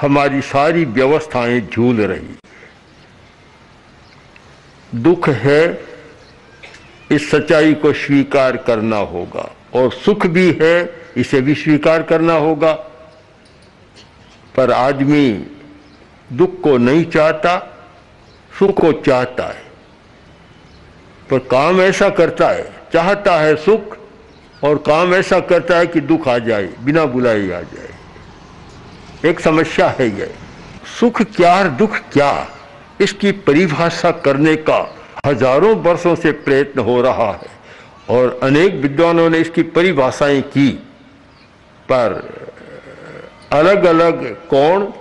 हमारी सारी व्यवस्थाएँ झूल रही। दुख है, इस सच्चाई को स्वीकार करना होगा और सुख भी है, इसे भी स्वीकार करना होगा। पर आदमी दुख को नहीं चाहता, सुख को चाहता है। पर काम ऐसा करता है, चाहता है सुख और काम ऐसा करता है कि दुख आ जाए, बिना बुलाए आ जाए। एक समस्या है यह सुख क्या और दुख क्या? इसकी परिभाषा करने का हज़ारों वर्षों से प्रयत्न हो रहा है और अनेक विद्वानों ने इसकी परिभाषाएँ की। पर अलग अलग कौन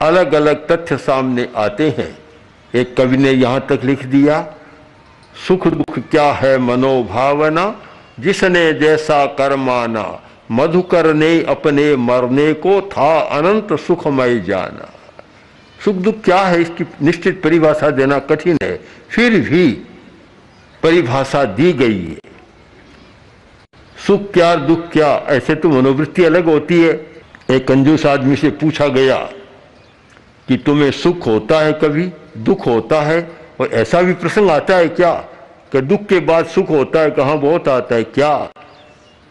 अलग अलग तथ्य सामने आते हैं। एक कवि ने यहाँ तक लिख दिया सुख दुख क्या है मनोभावना? जिसने जैसा कर्माना मधुकर ने अपने मरने को था अनंत सुखमय जाना। सुख दुख क्या है इसकी निश्चित परिभाषा देना कठिन है, फिर भी परिभाषा दी गई है। सुख क्या, दुख क्या, ऐसे तो मनोवृत्ति अलग होती है। एक कंजूस आदमी से पूछा गया कि तुम्हें सुख होता है कभी, दुख होता है, और ऐसा भी प्रसंग आता है क्या? कि दुख के बाद सुख होता है, कहाँ बहुत आता है, क्या?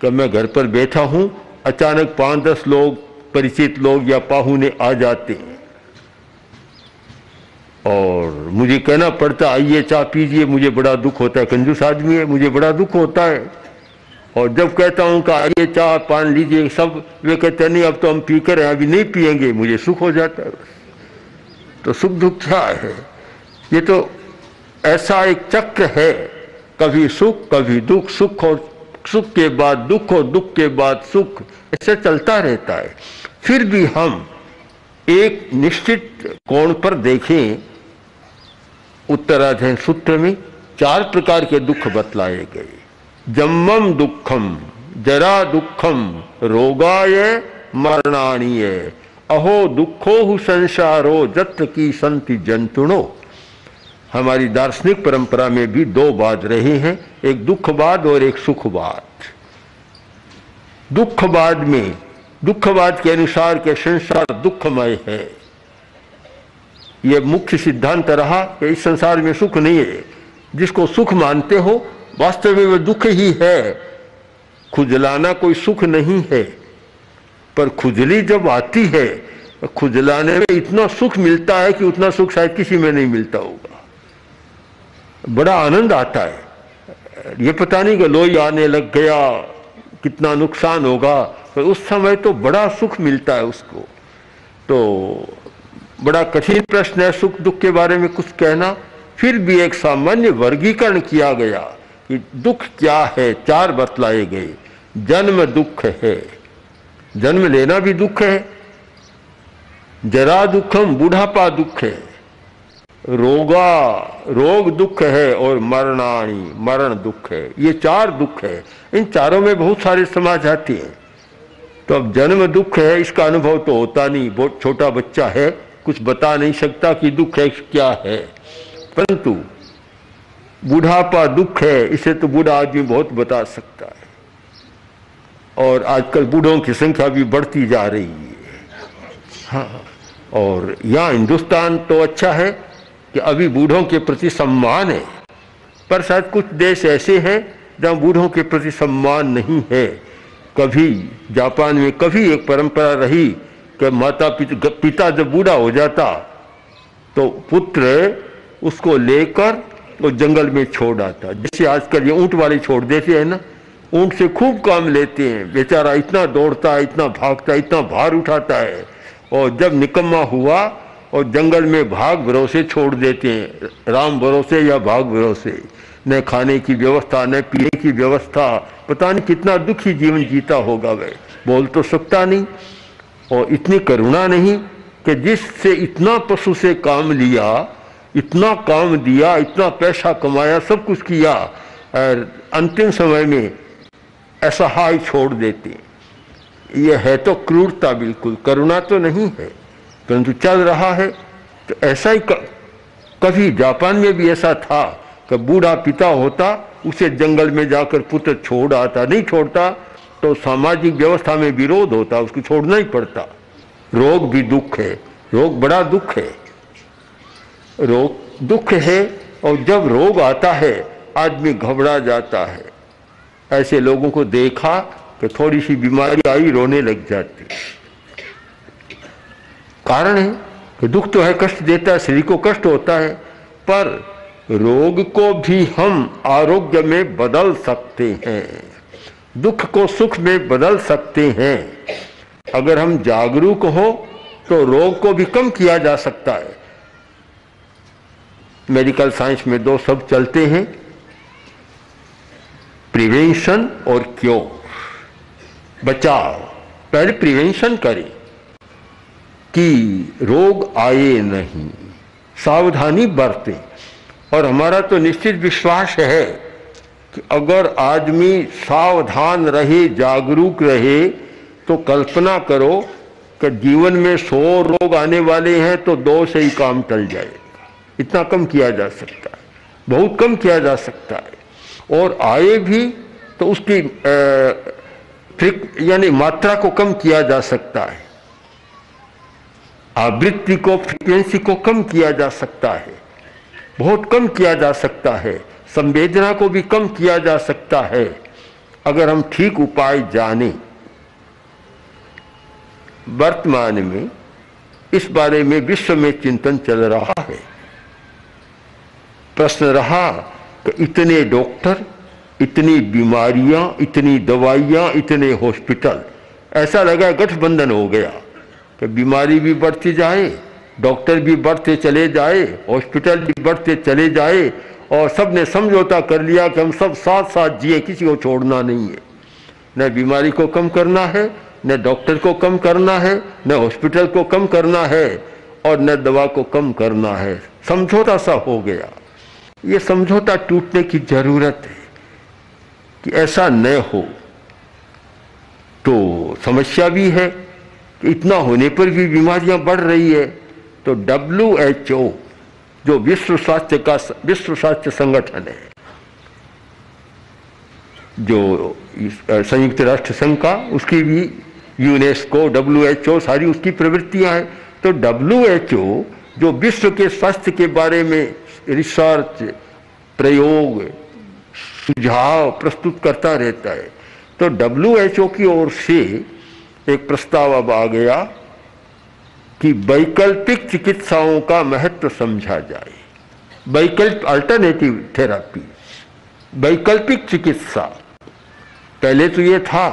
कि मैं घर पर बैठा हूँ, अचानक पाँच दस लोग, परिचित लोग या पाहुने आ जाते हैं। और मुझे कहना पड़ता, आइए चाय पीजिए, मुझे बड़ा दुख होता है, कंजूस आदमी है, मुझे बड़ा दुख होता है। और जब कहता हूँ कि आइए चाय पान लीजिए, सब वे कहते नहीं, अब तो हम पी कर अभी नहीं पियेंगे, मुझे सुख हो जाता है। तो सुख दुख क्या है। ये तो ऐसा एक चक्र है, कभी सुख, कभी दुख, सुख और सुख के बाद, दुख और दुख के बाद सुख ऐसे चलता रहता है। फिर भी हम एक निश्चित कोण पर देखें उत्तराध्ययन सूत्र में चार प्रकार के दुख बतलाए गए। जम्मम दुखम, जरा दुखम, रोगाय मरणाणीय अहो दुखो हु संसारो, जत्र की संति जंतुणो। हमारी दार्शनिक परंपरा में भी दो बात रहे हैं, एक दुखवाद और एक सुखवाद। दुखवाद में, दुखवाद के अनुसार, के संसार दुखमय है। यह मुख्य सिद्धांत रहा कि इस संसार में सुख नहीं है। जिसको सुख मानते हो, वास्तव में वह दुख ही है। खुजलाना कोई सुख नहीं है, पर खुजली जब आती है, खुजलाने में इतना सुख मिलता है कि उतना सुख शायद किसी में नहीं मिलता होगा बड़ा आनंद आता है। ये पता नहीं कि लोही आने लग गया, कितना नुकसान होगा, पर उस समय तो बड़ा सुख मिलता है उसको। तो बड़ा कठिन प्रश्न है सुख दुख के बारे में कुछ कहना। फिर भी एक सामान्य वर्गीकरण किया गया कि दुख क्या है, चार बतलाए गए। जन्म दुख है। जन्म लेना भी दुख है। जरा दुखम, बुढ़ापा दुख है। रोगा, रोग दुख है और मरणाणी, मरण दुख है। ये चार दुख है। इन चारों में बहुत सारे समाज आते हैं। तो अब जन्म दुख है, इसका अनुभव तो होता नहीं। बहुत छोटा बच्चा है, कुछ बता नहीं सकता कि दुख है, क्या है। परंतु बुढ़ापा दुख है, इसे तो बूढ़ा आदमी बहुत बता सकता है। और आजकल बूढ़ों की संख्या भी बढ़ती जा रही है। हाँ और यहाँ हिंदुस्तान तो अच्छा है कि अभी बूढ़ों के प्रति सम्मान है। पर शायद कुछ देश ऐसे हैं जहाँ बूढ़ों के प्रति सम्मान नहीं है। कभी जापान में कभी एक परंपरा रही कि माता पिता, पिता जब बूढ़ा हो जाता तो पुत्र उसको लेकर वो जंगल में छोड़ आता। जैसे आजकल ये ऊँट वाले छोड़ देते हैं ना ऊँट से खूब काम लेते हैं। बेचारा इतना दौड़ता है इतना भागता है इतना भार उठाता है। और जब निकम्मा हुआ और जंगल में भाग भरोसे छोड़ देते हैं। राम भरोसे या भाग भरोसे? न खाने की व्यवस्था, न पीने की व्यवस्था। पता नहीं कितना दुखी जीवन जीता होगा वह। बोल तो सकता नहीं। और इतनी करुणा नहीं कि जिससे इतना पशु से काम लिया, इतना काम दिया, इतना पैसा कमाया, सब कुछ किया, और अंतिम समय में ऐसा हाई छोड़ देते। यह है तो क्रूरता बिल्कुल। करुणा तो नहीं है। परंतु चल रहा है तो ऐसा ही कभी जापान में भी ऐसा था, कि बूढ़ा पिता होता, उसे जंगल में जाकर पुत्र छोड़ आता, नहीं छोड़ता तो सामाजिक व्यवस्था में विरोध होता, उसको छोड़ना ही पड़ता। रोग भी दुख है, रोग बड़ा दुख है। रोग दुख है, और जब रोग आता है, आदमी घबरा जाता है। ऐसे लोगों को देखा, कि थोड़ी सी बीमारी आई, रोने लग जाती। कारण है कि दुख तो है, कष्ट देता है, शरीर को कष्ट होता है, पर रोग को भी हम आरोग्य में बदल सकते हैं। दुख को सुख में बदल सकते हैं। अगर हम जागरूक हो तो रोग को भी कम किया जा सकता है। मेडिकल साइंस में दो शब्द चलते हैं, प्रिवेंशन और क्योर। बचाव, पहले प्रिवेंशन करें। कि रोग आए नहीं, सावधानी बरतें। और हमारा तो निश्चित विश्वास है कि अगर आदमी सावधान रहे, जागरूक रहे तो कल्पना करो कि जीवन में सौ रोग आने वाले हैं तो दो से ही काम टल जाएगा इतना कम किया जा सकता है, बहुत कम किया जा सकता है। और आए भी तो उसकी यानी मात्रा को कम किया जा सकता है। आवृत्ति को फ्रिक्वेंसी को कम किया जा सकता है। बहुत कम किया जा सकता है। संवेदना को भी कम किया जा सकता है। अगर हम ठीक उपाय जाने, वर्तमान में इस बारे में विश्व में चिंतन चल रहा है। प्रश्न रहा कि इतने डॉक्टर, इतनी बीमारियाँ, इतनी दवाइयाँ, इतने हॉस्पिटल, ऐसा लगा गठबंधन हो गया। कि बीमारी भी बढ़ती जाए, डॉक्टर भी बढ़ते चले जाए, हॉस्पिटल भी बढ़ते चले जाए और सबने समझौता कर लिया कि हम सब साथ साथ जिए, किसी को छोड़ना नहीं है। न बीमारी को कम करना है, न डॉक्टर को कम करना है, न हॉस्पिटल को कम करना है और न दवा को कम करना है। समझौता सा हो गया। ये समझौता टूटने की ज़रूरत है कि ऐसा न हो तो समस्या भी है। इतना होने पर भी बीमारियाँ बढ़ रही है। तो डब्ल्यू एच ओ जो विश्व स्वास्थ्य का विश्व स्वास्थ्य संगठन है, जो संयुक्त राष्ट्र संघ का, उसकी भी यूनेस्को डब्ल्यू एच ओ सारी उसकी प्रवृत्तियाँ हैं। तो डब्ल्यू एच ओ जो विश्व के स्वास्थ्य के बारे में रिसर्च, प्रयोग, सुझाव प्रस्तुत करता रहता है तो डब्ल्यू एच ओ की ओर से एक प्रस्ताव अब आ गया कि वैकल्पिक चिकित्साओं का महत्व समझा जाए। वैकल्प अल्टरनेटिव थेरापी वैकल्पिक चिकित्सा। पहले तो ये था,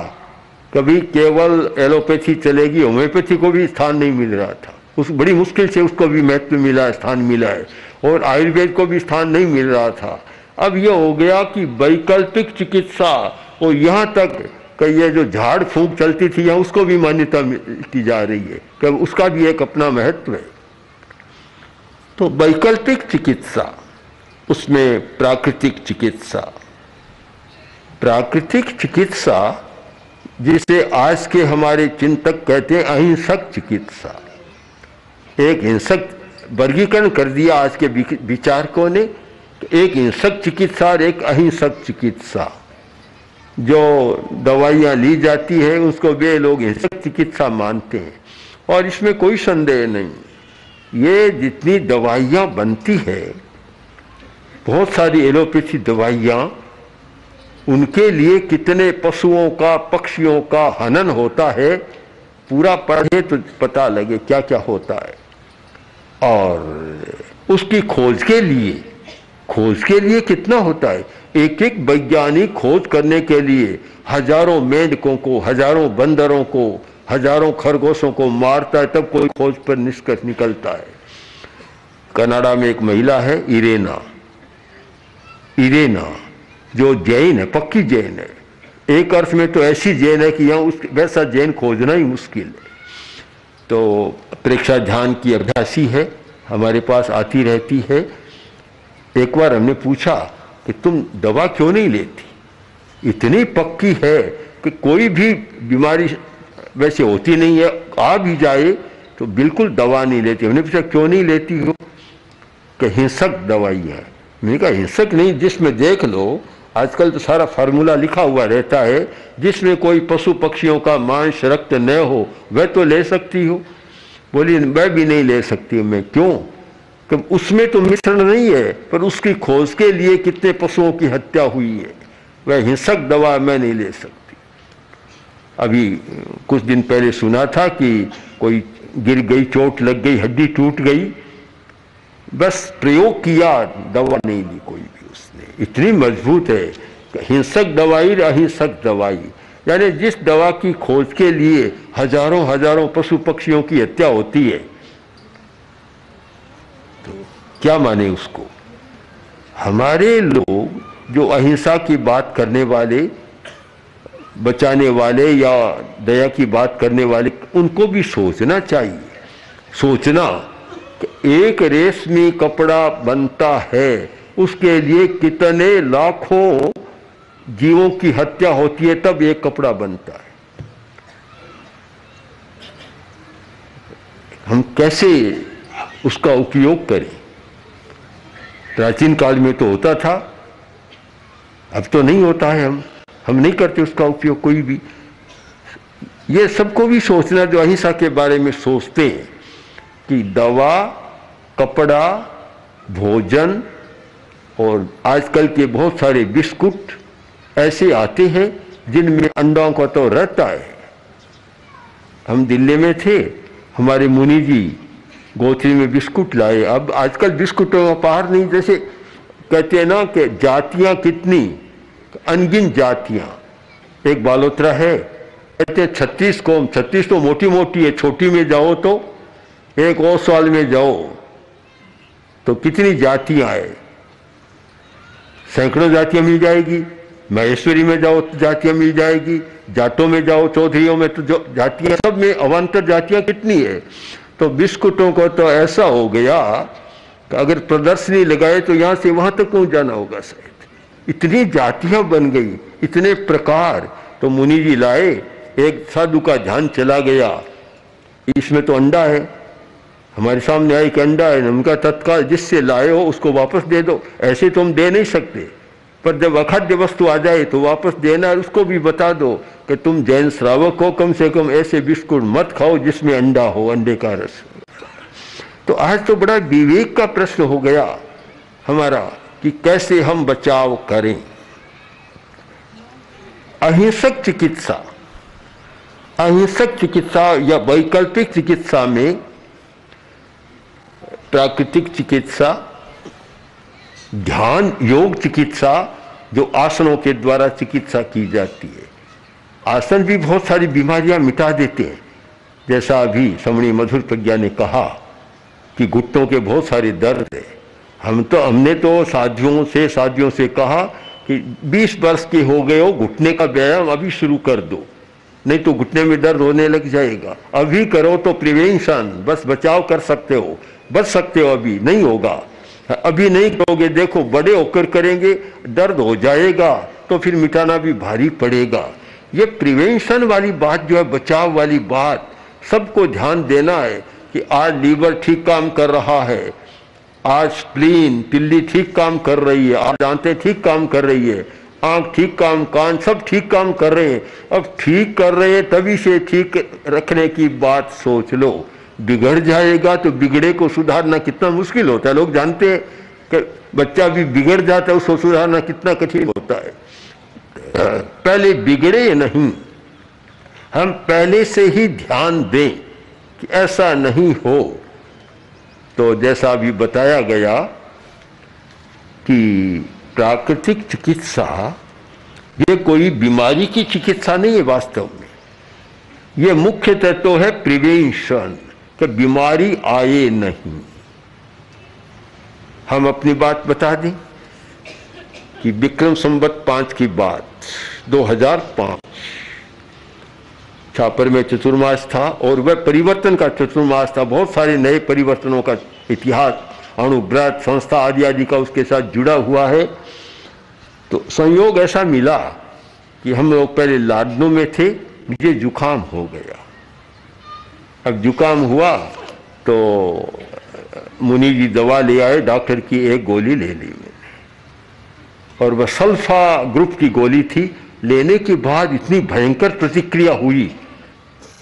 कभी केवल एलोपैथी चलेगी, होम्योपैथी को भी स्थान नहीं मिल रहा था। उस बड़ी मुश्किल से उसको भी महत्व मिला, स्थान मिला है, और आयुर्वेद को भी स्थान नहीं मिल रहा था। अब यह हो गया कि वैकल्पिक चिकित्सा, और यहाँ तक कि ये जो झाड़ फूंक चलती थी यहाँ उसको भी मान्यता मिलती जा रही है, कि उसका भी एक अपना महत्व है। तो वैकल्पिक चिकित्सा, उसमें प्राकृतिक चिकित्सा। प्राकृतिक चिकित्सा, जिसे आज के हमारे चिंतक कहते हैं अहिंसक चिकित्सा। एक हिंसक वर्गीकरण कर दिया आज के विचारकों ने एक हिंसक चिकित्सा और एक अहिंसक चिकित्सा। जो दवाइयाँ ली जाती हैं, उसको वे लोग हिंसक चिकित्सा मानते हैं। और इसमें कोई संदेह नहीं। ये जितनी दवाइयाँ बनती है, बहुत सारी एलोपैथी दवाइयाँ, उनके लिए कितने पशुओं का, पक्षियों का हनन होता है, पूरा पढ़े तो पता लगे क्या क्या होता है। और उसकी खोज के लिए, खोज के लिए कितना होता है? एक एक वैज्ञानिक खोज करने के लिए हज़ारों मेंढकों को, हज़ारों बंदरों को, हज़ारों खरगोशों को मारता है, तब कोई खोज पर निष्कर्ष निकलता है। कनाडा में एक महिला है, इरेना। इरेना, जो जैन है, पक्की जैन है। एक अर्थ में तो ऐसी जैन है कि यहाँ उस, वैसा जैन खोजना ही मुश्किल है। तो प्रेक्षा ध्यान की अभ्यासी है, हमारे पास आती रहती है। एक बार हमने पूछा कि तुम दवा क्यों नहीं लेती? इतनी पक्की है कि कोई भी बीमारी वैसे होती नहीं है, आ भी जाए तो बिल्कुल दवा नहीं लेती। हमने पूछा, क्यों नहीं लेती हो? कि हिंसक दवाई है। मैंने कहा, हिंसक नहीं, जिसमें देख लो, आजकल तो सारा फार्मूला लिखा हुआ रहता है, जिसमें कोई पशु पक्षियों का मांस, रक्त न हो, वह तो ले सकती हो। बोली, मैं भी नहीं ले सकती मैं क्यों? कि उसमें तो मिश्रण नहीं है, पर उसकी खोज के लिए कितने पशुओं की हत्या हुई है। वह हिंसक दवा मैं नहीं ले सकती। अभी कुछ दिन पहले सुना था कि कोई गिर गई, चोट लग गई, हड्डी टूट गई। बस प्रयोग किया, दवा नहीं ली कोई भी उसने। इतनी मज़बूत है हिंसक दवाई अहिंसक दवाई। यानी जिस दवा की खोज के लिए हज़ारों हज़ारों पशु पक्षियों की हत्या होती है क्या माने उसको? हमारे लोग जो अहिंसा की बात करने वाले, बचाने वाले या दया की बात करने वाले, उनको भी सोचना चाहिए। सोचना एक रेशमी कपड़ा बनता है, उसके लिए कितने लाखों जीवों की हत्या होती है, तब एक कपड़ा बनता है। हम कैसे उसका उपयोग करें? प्राचीन काल में तो होता था, अब तो नहीं होता है। हम हम नहीं करते उसका उपयोग कोई भी। ये सबको भी सोचना जो अहिंसा के बारे में सोचते हैं कि दवा, कपड़ा, भोजन और आजकल के बहुत सारे बिस्कुट ऐसे आते हैं जिनमें अंडों का तो रहता है। हम दिल्ली में थे, हमारे मुनि जी गोथरी में बिस्कुट लाए। अब आजकल बिस्कुटों का पार नहीं, जैसे कहते हैं ना कि जातियाँ कितनी? अनगिन जातियाँ। एक बालोत्रा है, कहते हैं, छत्तीस कौम, छत्तीस तो मोटी मोटी है, छोटी में जाओ तो एक और साल में जाओ तो कितनी जातियाँ है? सैकड़ों जातियाँ मिल जाएगी, महेश्वरी में जाओ तो जातियाँ मिल जाएगी, जाटों में जाओ, चौधरीयों में तो जातियाँ सब में अवान्तर जातियाँ कितनी है? तो बिस्कुटों को तो ऐसा हो गया कि अगर प्रदर्शनी लगाए तो यहाँ से वहाँ तक पहुँच जाना होगा शायद? इतनी जातियाँ बन गई, इतने प्रकार। तो मुनि जी लाए, एक साधु का ध्यान चला गया। इसमें तो अंडा है। हमारे सामने आई कि अंडा है उनका तत्काल जिससे लाए हो, उसको वापस दे दो। ऐसे तो हम दे नहीं सकते। पर जब अखाद्य वस्तु आ जाए तो वापस देना उसको भी बता दो कि तुम जैन श्रावक हो, कम से कम ऐसे बिस्कुट मत खाओ जिसमें अंडा हो, अंडे का रस तो आज तो बड़ा विवेक का प्रश्न हो गया हमारा कि कैसे हम बचाव करें। अहिंसक चिकित्सा अहिंसक चिकित्सा या वैकल्पिक चिकित्सा में प्राकृतिक चिकित्सा ध्यान योग चिकित्सा जो आसनों के द्वारा चिकित्सा की जाती है। आसन भी बहुत सारी बीमारियाँ मिटा देते हैं। जैसा अभी समणी मधुर प्रज्ञा ने कहा कि घुट्टों के बहुत सारे दर्द है। हम तो हमने तो साथियों से, साधियों से कहा कि 20 वर्ष के हो गए हो, घुटने का व्यायाम अभी शुरू कर दो। नहीं तो घुटने में दर्द होने लग जाएगा। अभी करो तो प्रिवेंशन, बस बचाव कर सकते हो। बच सकते हो अभी, नहीं होगा। अभी नहीं करोगे देखो, बड़े होकर करेंगे, दर्द हो जाएगा तो फिर मिटाना भी भारी पड़ेगा। ये प्रिवेंशन वाली बात जो है, बचाव वाली बात, सबको ध्यान देना है कि आज लीवर ठीक काम कर रहा है, आज स्प्लीन, पिल्ली ठीक काम कर रही है, आज दांतें ठीक काम कर रही है, आँख ठीक काम, कान सब ठीक काम कर रहे हैं। अब ठीक कर रहे हैं तभी से ठीक रखने की बात सोच लो। बिगड़ जाएगा तो बिगड़े को सुधारना कितना मुश्किल होता है। लोग जानते हैं कि बच्चा भी बिगड़ जाता है, उसको सुधारना कितना कठिन होता है। पहले बिगड़े नहीं। हम पहले से ही ध्यान दें कि ऐसा नहीं हो। तो जैसा अभी बताया गया कि प्राकृतिक चिकित्सा, ये कोई बीमारी की चिकित्सा नहीं है वास्तव में। ये मुख्य तत्व तो है प्रिवेंशन। कि बीमारी आए नहीं। हम अपनी बात बता दें कि विक्रम संबत पाँच की बात 2005 छापर में चतुर्मास था और वह परिवर्तन का चतुर्मास था। बहुत सारे नए परिवर्तनों का इतिहास, अणुव्रत, संस्था आदि आदि का उसके साथ जुड़ा हुआ है। तो संयोग ऐसा मिला कि हम लोग पहले लाडनों में थे, मुझे जुकाम हो गया। अब जुकाम हुआ तो मुनि जी दवा ले आए, डॉक्टर की एक गोली ले ली। मैंने और वह सल्फा ग्रुप की गोली थी। लेने के बाद इतनी भयंकर प्रतिक्रिया हुई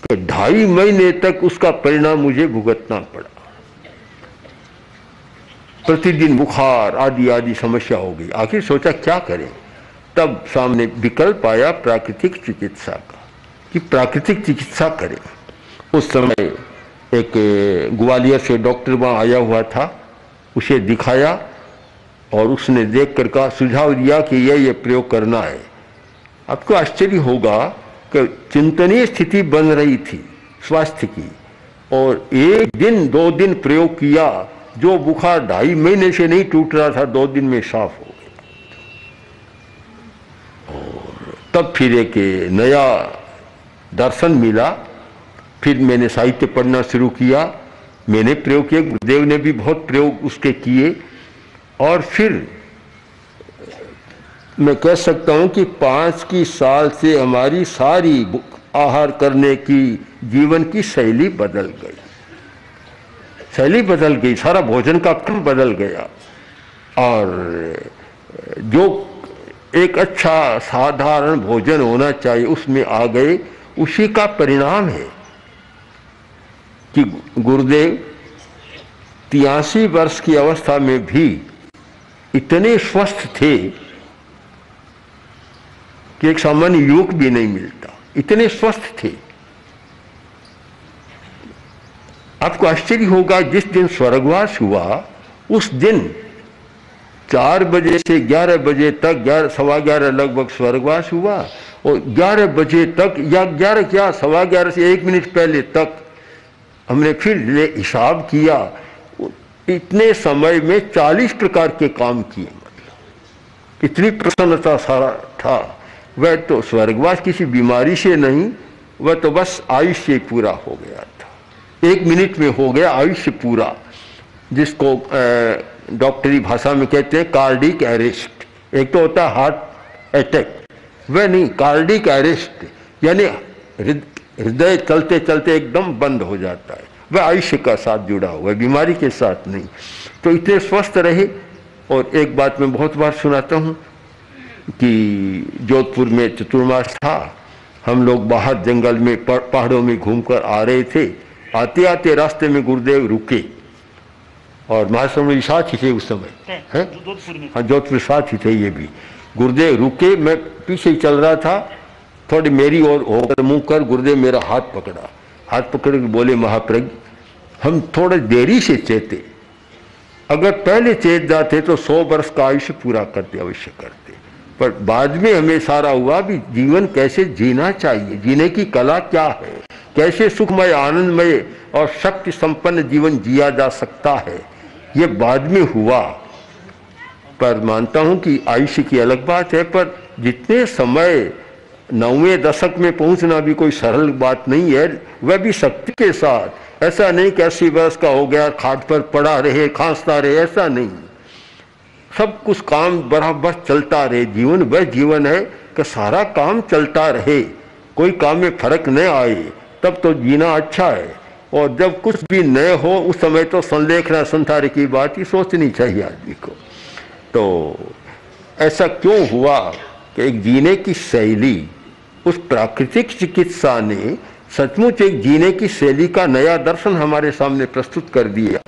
कि ढाई महीने तक उसका परिणाम मुझे भुगतना पड़ा। प्रतिदिन बुखार, आदि आदि समस्या हो गई। आखिर सोचा क्या करें? तब सामने विकल्प आया प्राकृतिक चिकित्सा का, कि प्राकृतिक चिकित्सा करें। उस समय एक ग्वालियर से डॉक्टर वहाँ आया हुआ था, उसे दिखाया और उसने देख कर का सुझाव दिया कि यह ये प्रयोग करना है। आपको आश्चर्य होगा कि चिंतनीय स्थिति बन रही थी स्वास्थ्य की और एक दिन, दो दिन प्रयोग किया, जो बुखार ढाई महीने से नहीं टूट रहा था, दो दिन में साफ़ हो गया। और तब फिर एक नया दर्शन मिला फिर मैंने साहित्य पढ़ना शुरू किया। मैंने प्रयोग किए गुरुदेव ने भी बहुत प्रयोग उसके किए। और फिर मैं कह सकता हूँ कि पाँच की साल से हमारी सारी आहार करने की जीवन की शैली बदल गई। शैली बदल गई। सारा भोजन का क्रम बदल गया। और जो एक अच्छा साधारण भोजन होना चाहिए, उसमें आ गए। उसी का परिणाम है। कि गुरुदेव तियासी वर्ष की अवस्था में भी इतने स्वस्थ थे कि एक सामान्य योग भी नहीं मिलता। इतने स्वस्थ थे। आपको आश्चर्य होगा, जिस दिन स्वर्गवास हुआ, उस दिन चार बजे से ग्यारह बजे तक, ग्यारह, सवा ग्यारह लगभग स्वर्गवास हुआ और ग्यारह बजे तक, या ग्यारह क्या, सवा ग्यारह से एक मिनट पहले तक हमने फिर हिसाब किया, इतने समय में चालीस प्रकार के काम किए मतलब। इतनी प्रसन्नता सारा था। वह तो स्वर्गवास किसी बीमारी से नहीं, वह तो बस आयुष्य पूरा हो गया था। एक मिनट में हो गया आयुष्य पूरा, जिसको डॉक्टरी भाषा में कहते हैं कार्डिक अरेस्ट। एक तो होता है हार्ट अटैक। वह नहीं, कार्डिक अरेस्ट, यानी हृदय चलते चलते एकदम बंद हो जाता है। वह आयुष्य का साथ जुड़ा हुआ है बीमारी के साथ नहीं। तो इतने स्वस्थ रहे और एक बात मैं बहुत बार सुनाता हूँ कि जोधपुर में चतुर्मास था। हम लोग बाहर जंगल में पहाड़ों में घूमकर आ रहे थे। आते आते रास्ते में गुरुदेव रुके और महाश्रम साथ ही थे उस समय। है? हाँ? जोधपुर साथ ही थे ये भी। गुरुदेव रुके मैं पीछे चल रहा था थोड़ी मेरी ओर होकर मुँह कर, गुरुदेव मेरा हाथ पकड़ा। हाथ पकड़ के बोले महाप्रज्ञ हम थोड़े देरी से चेते। अगर पहले चेत जाते तो सौ वर्ष का आयुष्य पूरा करते, अवश्य करते। पर बाद में हमें सारा हुआ भी, जीवन कैसे जीना चाहिए? जीने की कला क्या है? कैसे सुखमय, आनंदमय और शक्ति संपन्न जीवन जिया जा सकता है? ये बाद में हुआ। पर मानता हूँ कि आयुष्य की अलग बात है, पर जितने समय नौवें दशक में पहुँचना भी कोई सरल बात नहीं है, वह भी शक्ति के साथ। ऐसा नहीं कि अस्सी वर्ष का हो गया, खाट पर पड़ा रहे, खांसता रहे, ऐसा नहीं। सब कुछ काम बराबर चलता रहे, जीवन वह जीवन है कि सारा काम चलता रहे। कोई काम में फ़र्क न आए, तब तो जीना अच्छा है। और जब कुछ भी नए हो, उस समय तो संलेखना संसार की बात ही सोचनी चाहिए आदमी को। तो ऐसा क्यों हुआ कि एक जीने की शैली उस प्राकृतिक चिकित्सा ने सचमुच एक जीने की शैली का नया दर्शन हमारे सामने प्रस्तुत कर दिया।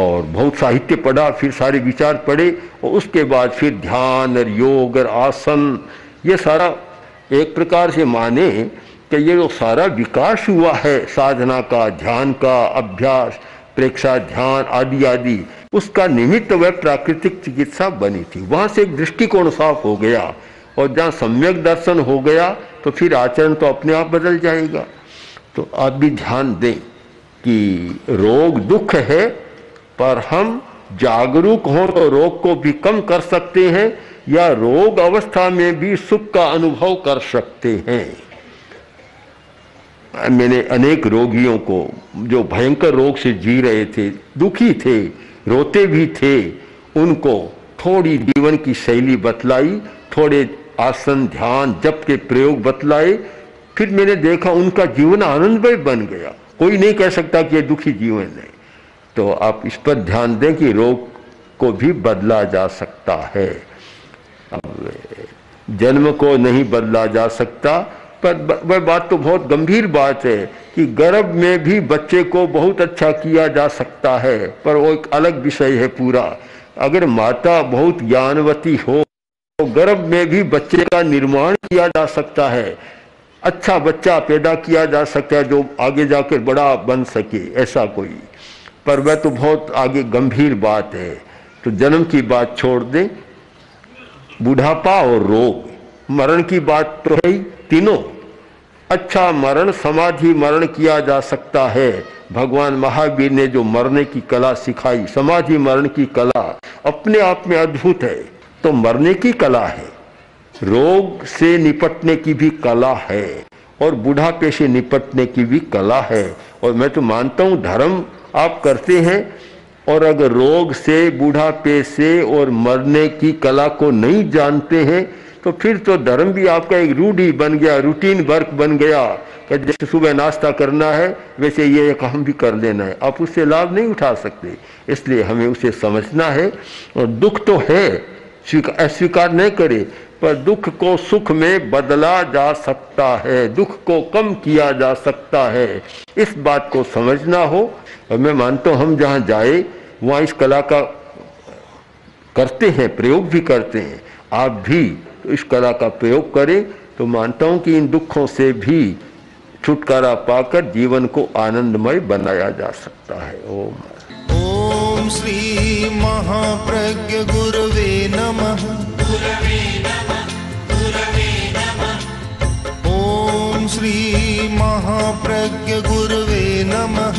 और बहुत साहित्य पढ़ा, फिर सारे विचार पढ़े, और उसके बाद फिर ध्यान, और योग, और आसन, ये सारा एक प्रकार से माने कि ये जो सारा विकास हुआ है, साधना का, ध्यान का, अभ्यास, प्रेक्षा, ध्यान, आदि आदि, उसका निमित्त वह प्राकृतिक चिकित्सा बनी थी। वहाँ से एक दृष्टिकोण साफ़ हो गया, और जहाँ सम्यक दर्शन हो गया तो फिर आचरण तो अपने आप बदल जाएगा। तो आप भी ध्यान दें कि रोग दुख है, पर हम जागरूक हो तो रोग को भी कम कर सकते हैं या रोग अवस्था में भी सुख का अनुभव कर सकते हैं। मैंने अनेक रोगियों को, जो भयंकर रोग से जी रहे थे, दुखी थे, रोते भी थे, उनको थोड़ी जीवन की शैली बतलाई, थोड़े आसन, ध्यान, जप के प्रयोग बतलाए, फिर मैंने देखा उनका जीवन आनंदमय बन गया। कोई नहीं कह सकता कि ये दुखी जीवन है। तो आप इस पर ध्यान दें कि रोग को भी बदला जा सकता है। अब, जन्म को नहीं बदला जा सकता, पर वह बात तो बहुत गंभीर बात है कि गर्भ में भी बच्चे को बहुत अच्छा किया जा सकता है, पर वो एक अलग विषय है पूरा। अगर माता बहुत ज्ञानवती हो तो गर्भ में भी बच्चे का निर्माण किया जा सकता है। अच्छा बच्चा पैदा किया जा सकता है जो आगे जाकर बड़ा बन सके, ऐसा कोई। पर वह तो बहुत आगे गंभीर बात है। तो जन्म की बात छोड़ दें। बुढ़ापा और रोग, मरण की बात तो है ही तीनों। अच्छा मरण, समाधि मरण किया जा सकता है। भगवान महावीर ने जो मरने की कला सिखाई, समाधि मरण की कला अपने आप में अद्भुत है। तो मरने की कला है। रोग से निपटने की भी कला है और बुढ़ापे से निपटने की भी कला है। और मैं तो मानता हूँ धर्म आप करते हैं और अगर रोग से, बूढ़ापे से और मरने की कला को नहीं जानते हैं तो फिर तो धर्म भी आपका एक रूढ़ी बन गया, रूटीन वर्क बन गया कि जैसे सुबह नाश्ता करना है, वैसे ये एक हम भी कर लेना है। आप उससे लाभ नहीं उठा सकते, इसलिए हमें उसे समझना है। और दुख तो है अस्वीकार नहीं करे, पर दुख को सुख में बदला जा सकता है, दुख को कम किया जा सकता है। इस बात को समझना हो, और मैं मानता हूँ हम जहाँ जाए, वहाँ इस कला का करते हैं, प्रयोग भी करते हैं। आप भी तो इस कला का प्रयोग करें तो मानता हूँ कि इन दुखों से भी छुटकारा पाकर जीवन को आनंदमय बनाया जा सकता है। ओम। ओम श्री महाप्रज्ञ गुरवे नमः। ओम श्री महाप्रज्ञ गुरवे नमः।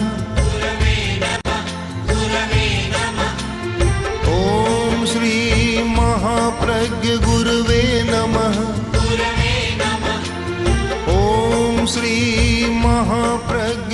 ओम श्री महाप्रज्ञ गुरवे नमः। ओम श्री महाप्रज्ञ